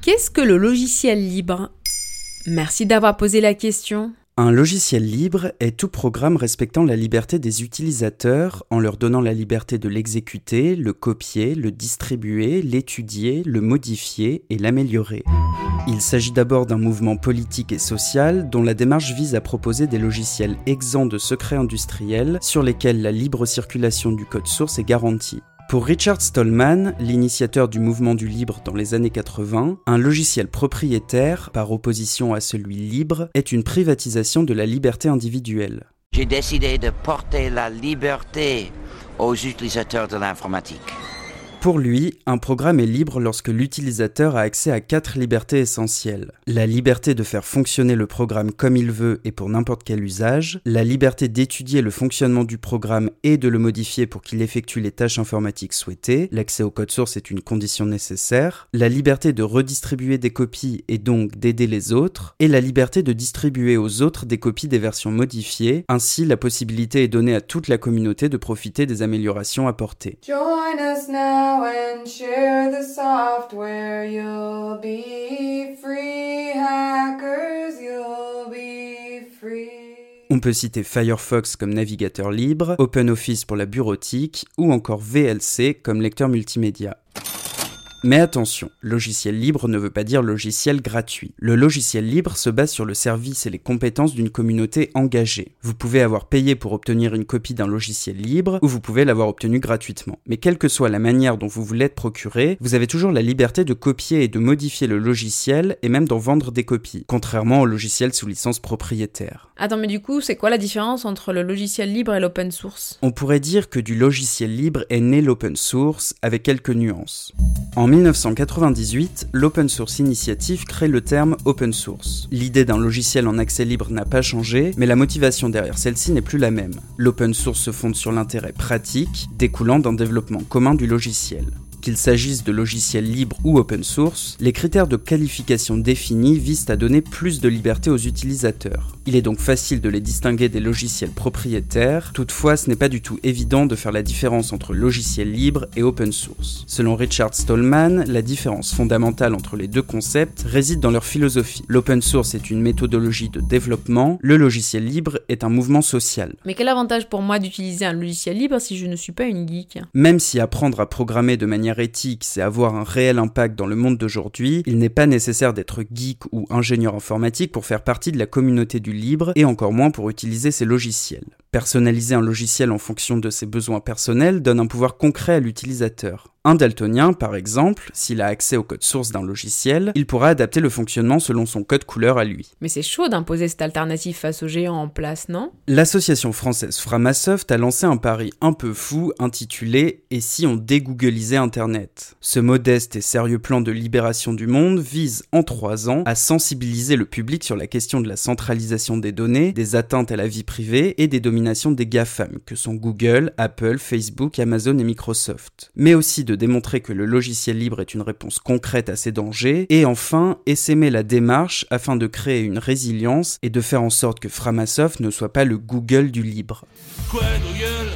Qu'est-ce que le logiciel libre? Merci d'avoir posé la question. Un logiciel libre est tout programme respectant la liberté des utilisateurs en leur donnant la liberté de l'exécuter, le copier, le distribuer, l'étudier, le modifier et l'améliorer. Il s'agit d'abord d'un mouvement politique et social dont la démarche vise à proposer des logiciels exempts de secrets industriels sur lesquels la libre circulation du code source est garantie. Pour Richard Stallman, l'initiateur du mouvement du libre dans les années 80, un logiciel propriétaire, par opposition à celui libre, est une privatisation de la liberté individuelle. J'ai décidé de porter la liberté aux utilisateurs de l'informatique. Pour lui, un programme est libre lorsque l'utilisateur a accès à quatre libertés essentielles. La liberté de faire fonctionner le programme comme il veut et pour n'importe quel usage, la liberté d'étudier le fonctionnement du programme et de le modifier pour qu'il effectue les tâches informatiques souhaitées, l'accès au code source est une condition nécessaire, la liberté de redistribuer des copies et donc d'aider les autres, et la liberté de distribuer aux autres des copies des versions modifiées, ainsi la possibilité est donnée à toute la communauté de profiter des améliorations apportées. Join us now On peut citer Firefox comme navigateur libre, OpenOffice pour la bureautique ou encore VLC comme lecteur multimédia. Mais attention, logiciel libre ne veut pas dire logiciel gratuit. Le logiciel libre se base sur le service et les compétences d'une communauté engagée. Vous pouvez avoir payé pour obtenir une copie d'un logiciel libre ou vous pouvez l'avoir obtenu gratuitement. Mais quelle que soit la manière dont vous vous l'êtes procuré, vous avez toujours la liberté de copier et de modifier le logiciel et même d'en vendre des copies, contrairement au logiciel sous licence propriétaire. Attends, mais du coup, c'est quoi la différence entre le logiciel libre et l'open source? On pourrait dire que du logiciel libre est né l'open source avec quelques nuances. En 1998, l'Open Source Initiative crée le terme open source. L'idée d'un logiciel en accès libre n'a pas changé, mais la motivation derrière celle-ci n'est plus la même. L'open source se fonde sur l'intérêt pratique découlant d'un développement commun du logiciel. Qu'il s'agisse de logiciels libres ou open source, les critères de qualification définis visent à donner plus de liberté aux utilisateurs. Il est donc facile de les distinguer des logiciels propriétaires, toutefois ce n'est pas du tout évident de faire la différence entre logiciel libre et open source. Selon Richard Stallman, la différence fondamentale entre les deux concepts réside dans leur philosophie. L'open source est une méthodologie de développement, le logiciel libre est un mouvement social. Mais quel avantage pour moi d'utiliser un logiciel libre si je ne suis pas une geek? Même si apprendre à programmer de manière éthique, c'est avoir un réel impact dans le monde d'aujourd'hui, il n'est pas nécessaire d'être geek ou ingénieur informatique pour faire partie de la communauté du libre et encore moins pour utiliser ces logiciels. Personnaliser un logiciel en fonction de ses besoins personnels donne un pouvoir concret à l'utilisateur. Un daltonien, par exemple, s'il a accès au code source d'un logiciel, il pourra adapter le fonctionnement selon son code couleur à lui. Mais c'est chaud d'imposer cette alternative face aux géants en place, non? L'association française Framasoft a lancé un pari un peu fou intitulé Et si on dégoogelisait Internet? Ce modeste et sérieux plan de libération du monde vise en trois ans à sensibiliser le public sur la question de la centralisation des données, des atteintes à la vie privée et des dominations des GAFAM, que sont Google, Apple, Facebook, Amazon et Microsoft. Mais aussi de démontrer que le logiciel libre est une réponse concrète à ces dangers, et enfin essaimer la démarche afin de créer une résilience et de faire en sorte que Framasoft ne soit pas le Google du libre. Quoi Google?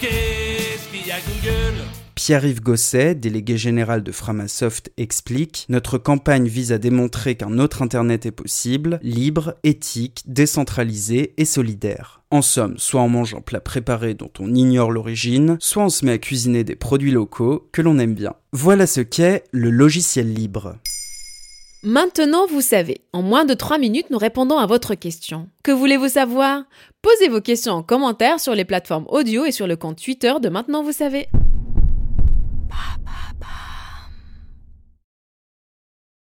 Qu'est-ce qu'il y a Google? Pierre-Yves Gosset, délégué général de Framasoft, explique Notre campagne vise à démontrer qu'un autre Internet est possible, libre, éthique, décentralisé et solidaire. En somme, soit on mange un plat préparé dont on ignore l'origine, soit on se met à cuisiner des produits locaux que l'on aime bien. Voilà ce qu'est le logiciel libre. Maintenant, vous savez, en moins de 3 minutes, nous répondons à votre question. Que voulez-vous savoir? Posez vos questions en commentaire sur les plateformes audio et sur le compte Twitter de Maintenant, vous savez.